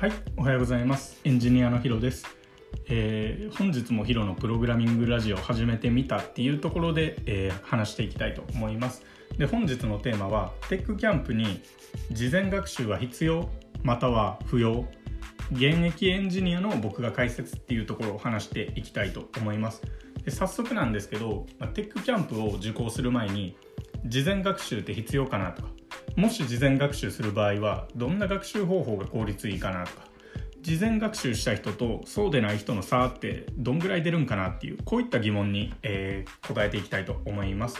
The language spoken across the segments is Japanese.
はい、おはようございます。エンジニアのヒロです。えー本日もヒロのプログラミングラジオを始めてみたっていうところで、えー話していきたいと思います。で、本日のテーマは、テックキャンプに事前学習は必要または不要現役エンジニアの僕が解説っていうところを話していきたいと思います。で早速なんですけど、まテックキャンプを受講する前に、事前学習って必要かなとか、もし事前学習する場合はどんな学習方法が効率いいかなとか事前学習した人とそうでない人の差ってどんぐらい出るんかなっていうこういった疑問に、えー答えていきたいと思います。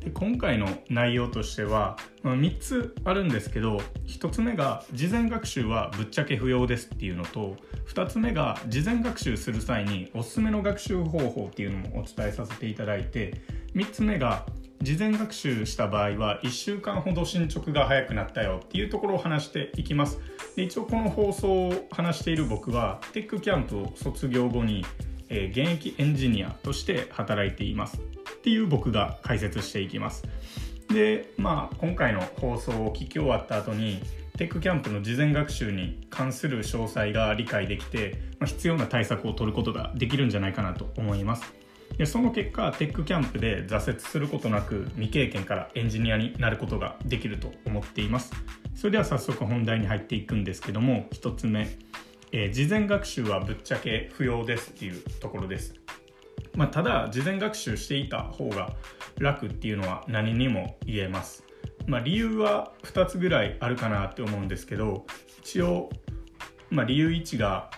で今回の内容としてはまあ3つあるんですけど1つ目が事前学習はぶっちゃけ不要ですっていうのと2つ目が事前学習する際におすすめの学習方法っていうのもお伝えさせていただいて3つ目が事前学習した場合は1週間ほど進捗が早くなったよっていうところを話していきます。で一応この放送を話している僕はテックキャンプを卒業後に、えー現役エンジニアとして働いています。っていう僕が解説していきます。でまあ今回の放送を聞き終わった後にテックキャンプの事前学習に関する詳細が理解できて、まあ必要な対策を取ることができるんじゃないかなと思います。でその結果テックキャンプで挫折することなく未経験からエンジニアになることができると思っています。それでは早速本題に入っていくんですけども1つ目、えー事前学習はぶっちゃけ不要ですっていうところです。まあ、ただ事前学習していた方が楽っていうのは何にも言えます、まあ、理由は2つぐらいあるかなって思うんですけど一応、まあ、理由1が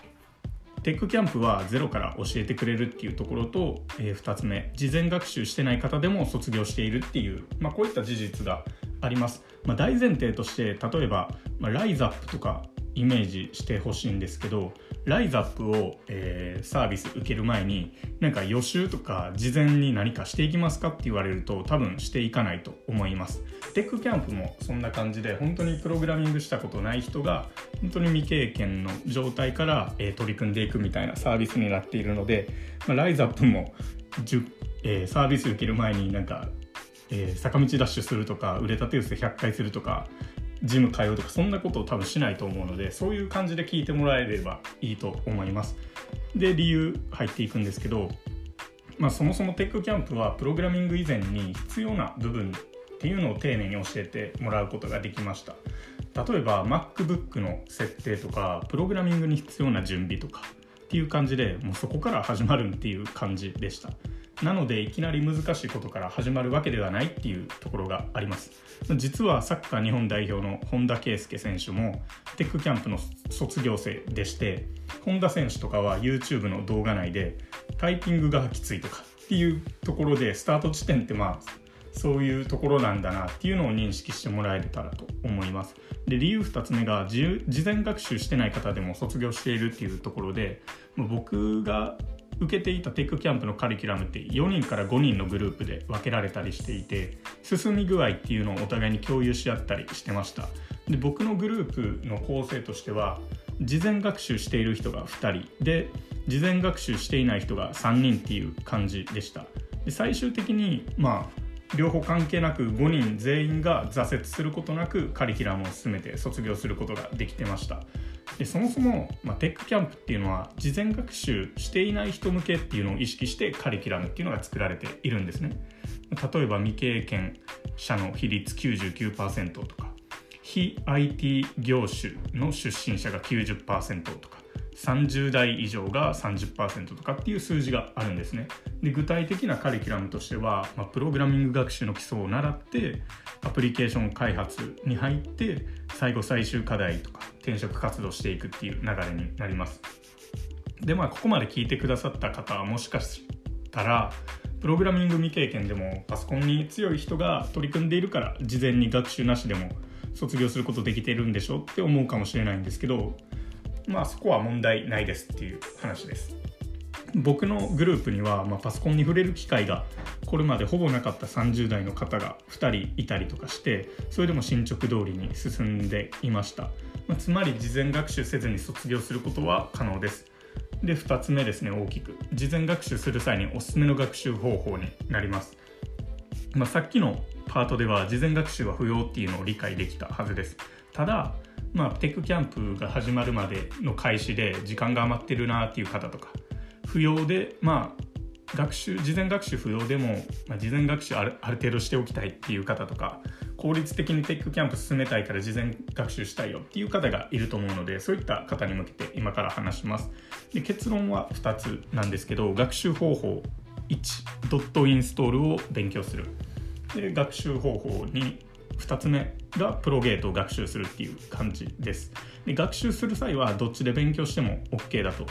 テックキャンプはゼロから教えてくれるっていうところと、え2つ目事前学習してない方でも卒業しているっていう、まあ、こういった事実があります、まあ、大前提として例えば、まあ、ライザップとかイメージしてほしいんですけどライザップを、えーサービス受ける前になんか予習とか事前に何かしていきますかって言われると多分していかないと思います。テックキャンプもそんな感じで本当にプログラミングしたことない人が本当に未経験の状態から、えー取り組んでいくみたいなサービスになっているので、ライザップも、えーサービス受ける前になんか、え坂道ダッシュするとか腕立て伏せ100回するとかジム通うとかそんなことを多分しないと思うのでそういう感じで聞いてもらえればいいと思います。で理由入っていくんですけど、まあ、そもそもテックキャンプはプログラミング以前に必要な部分っていうのを丁寧に教えてもらうことができました。例えば MacBook の設定とかプログラミングに必要な準備とかっていう感じでもうそこから始まるっていう感じでした。なのでいきなり難しいことから始まるわけではないっていうところがあります。実はサッカー日本代表の本田圭佑選手もテックキャンプの卒業生でして本田選手とかは YouTube の動画内でタイピングがきついとかっていうところでスタート地点ってまあそういうところなんだなっていうのを認識してもらえたらと思います。で理由2つ目が事前学習してない方でも卒業しているっていうところで僕が受けていたテックキャンプのカリキュラムって4人から5人のグループで分けられたりしていて進み具合っていうのをお互いに共有し合ったりしてました。で僕のグループの構成としては事前学習している人が2人。で事前学習していない人が3人っていう感じでした。で最終的にまあ両方関係なく5人全員が挫折することなくカリキュラムを進めて卒業することができてました。でそもそも、まあ、テックキャンプっていうのは事前学習していない人向けっていうのを意識してカリキュラムっていうのが作られているんですね。例えば未経験者の比率99%とか非 IT 業種の出身者が90%とか30代以上が30%とかっていう数字があるんですね。で具体的なカリキュラムとしては、まあ、プログラミング学習の基礎を習ってアプリケーション開発に入って最後最終課題とか転職活動していくっていう流れになります。でまあここまで聞いてくださった方はもしかしたらプログラミング未経験でもパソコンに強い人が取り組んでいるから事前に学習なしでも卒業することできてるんでしょって思うかもしれないんですけどまあそこは問題ないですっていう話です。僕のグループには、まあ、パソコンに触れる機会がこれまでほぼなかった30代の方が2人いたりとかしてそれでも進捗通りに進んでいました、まあつまり事前学習せずに卒業することは可能です。で2つ目ですね大きく。事前学習する際におすすめの学習方法になります、まあ、さっきのパートでは事前学習は不要っていうのを理解できたはずです。ただまあ、テックキャンプが始まるまでの開始で時間が余ってるなっていう方とか不要でまあ学習事前学習不要でも、まあ、事前学習あるある程度しておきたいっていう方とか効率的にテックキャンプ進めたいから事前学習したいよっていう方がいると思うのでそういった方に向けて今から話します。で結論は2つなんですけど学習方法1ドットインストールを勉強する。で学習方法2 2つ目がプロゲートを学習するっていう感じです。で学習する際はどっちで勉強しても OK だと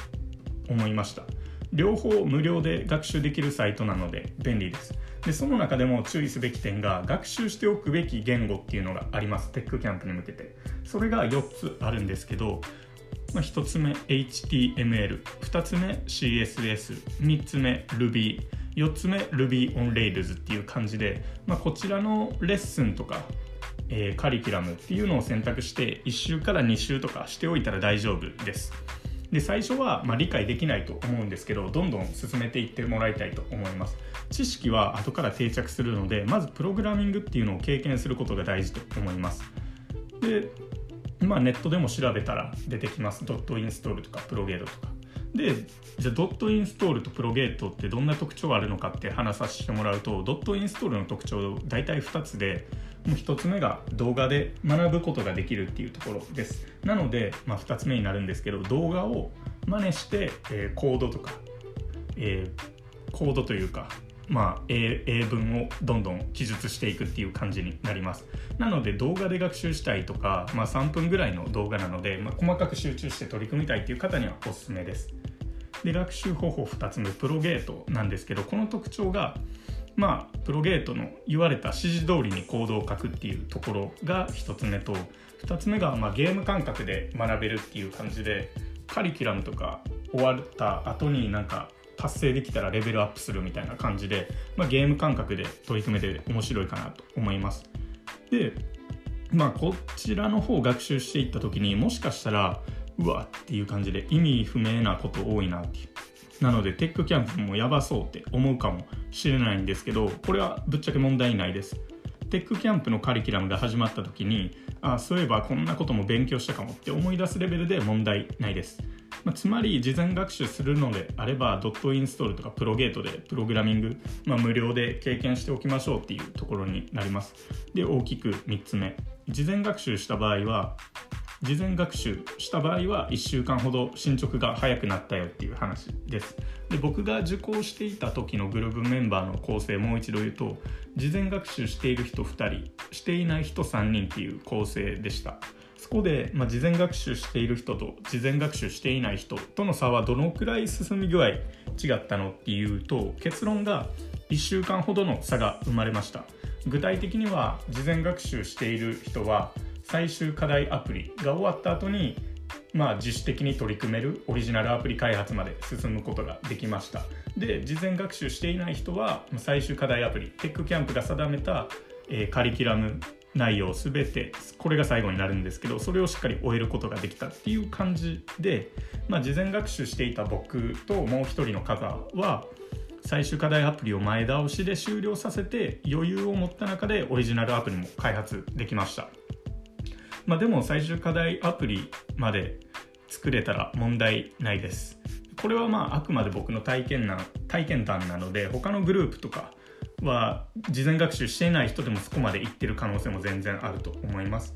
思いました。両方無料で学習できるサイトなので便利です。でその中でも注意すべき点が学習しておくべき言語っていうのがあります。テックキャンプに向けて。それが4つあるんですけど、まあ、1つ目 HTML2 つ目 CSS3 つ目 Ruby 4つ目 Ruby on Rails っていう感じで、まあ、こちらのレッスンとか、えー、カリキュラムっていうのを選択して1週から2週とかしておいたら大丈夫です。で最初はま理解できないと思うんですけどどんどん進めていってもらいたいと思います。知識は後から定着するのでまずプログラミングっていうのを経験することが大事と思います。でまあネットでも調べたら出てきます。ドットインストールとかプロゲートとか。でじゃあドットインストールとプロゲートってどんな特徴があるのかって話させてもらうとドットインストールの特徴大体2つでもう1つ目が動画で学ぶことができるっていうところです。なので、まあ、2つ目になるんですけど動画を真似して、えー、コードとか、えー、コードというかまあ、英英文をどんどん記述していくっていう感じになります。なので動画で学習したいとか、まあ、3分ぐらいの動画なので、まあ、細かく集中して取り組みたいっていう方にはおすすめです。で学習方法2つ目プロゲートなんですけどこの特徴がまあプロゲートの言われた指示通りにコードを書くっていうところが1つ目と2つ目がまあゲーム感覚で学べるっていう感じでカリキュラムとか終わった後になんか達成できたらレベルアップするみたいな感じで、まあ、ゲーム感覚で取り組めて面白いかなと思います。でまあこちらの方を学習していった時にもしかしたらうわっていう感じで意味不明なこと多いなっていう。なのでテックキャンプもやばそうって思うかもしれないんですけどこれはぶっちゃけ問題ないです。テックキャンプのカリキュラムが始まった時にあそういえばこんなことも勉強したかもって思い出すレベルで問題ないです。まあ、つまり事前学習するのであればドットインストールとかプロゲートでプログラミング、まあ、無料で経験しておきましょうっていうところになります。で大きく3つ目。事前学習した場合は事前学習した場合は1週間ほど進捗が早くなったよっていう話です。で僕が受講していた時のグループメンバーの構成もう一度言うと事前学習している人2人していない人3人っていう構成でした。こで、まあ、事前学習している人と事前学習していない人との差はどのくらい進み具合違ったのっていうと結論が1週間ほどの差が生まれました。具体的には事前学習している人は最終課題アプリが終わった後にまあ、自主的に取り組めるオリジナルアプリ開発まで進むことができました。で事前学習していない人は最終課題アプリテックキャンプが定めた、カリキュラム内容すべてこれが最後になるんですけどそれをしっかり終えることができたっていう感じで、まあ、事前学習していた僕ともう一人の方は最終課題アプリを前倒しで終了させて余裕を持った中でオリジナルアプリも開発できました、まあ、でも最終課題アプリまで作れたら問題ないです。これはまああくまで僕の体験な体験談なので他のグループとかは事前学習していない人でもそこまで行ってる可能性も全然あると思います。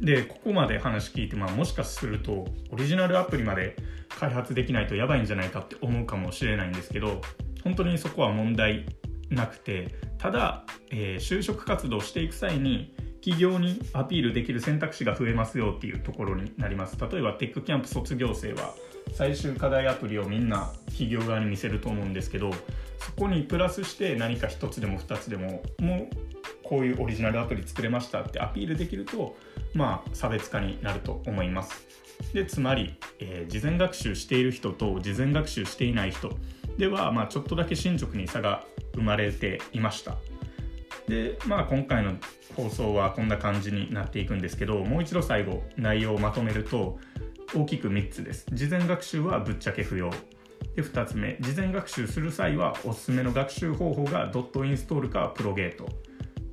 でここまで話聞いて、まあ、もしかするとオリジナルアプリまで開発できないとやばいんじゃないかって思うかもしれないんですけど本当にそこは問題なくてただ、えー、就職活動していく際に企業にアピールできる選択肢が増えますよっていうところになります。例えばテックキャンプ卒業生は最終課題アプリをみんな企業側に見せると思うんですけどそこにプラスして何か1つでも2つでももうこういうオリジナルアプリ作れましたってアピールできるとまあ差別化になると思います。でつまり、えー、事前学習している人と事前学習していない人では、まあ、ちょっとだけ進捗に差が生まれていました。でまあ今回の放送はこんな感じになっていくんですけどもう一度最後内容をまとめると大きく3つです。事前学習はぶっちゃけ不要。で2つ目。事前学習する際はおすすめの学習方法がドットインストールかプロゲート。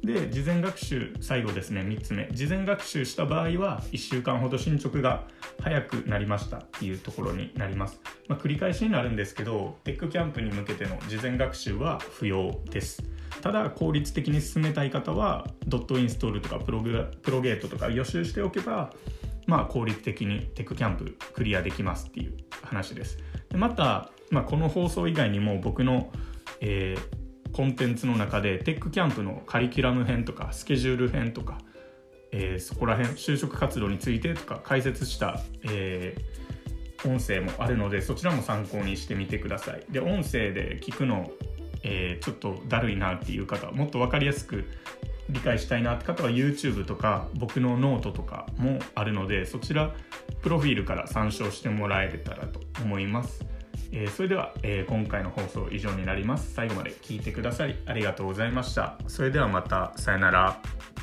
で事前学習最後ですね。3つ目。事前学習した場合は1週間ほど進捗が早くなりました。っていうところになります、まあ、繰り返しになるんですけどテックキャンプに向けての事前学習は不要です。ただ効率的に進めたい方はドットインストールとかプログプロゲートとか予習しておけばまあ効率的にテックキャンプクリアできますっていう話です。でまた、まあ、この放送以外にも僕の、えーコンテンツの中で TECH CAMP のカリキュラム編とかスケジュール編とか、えー、そこら辺就職活動についてとか解説した、えー、音声もあるのでそちらも参考にしてみてください。で音声で聞くの、えー、ちょっとだるいなっていう方もっと分かりやすく理解したいなって方は YouTube とか僕のノートとかもあるのでそちらプロフィールから参照してもらえたらと思います。えー、それでは、えー、今回の放送以上になります。最後まで聞いてくださりありがとうございました。それではまた。さよなら。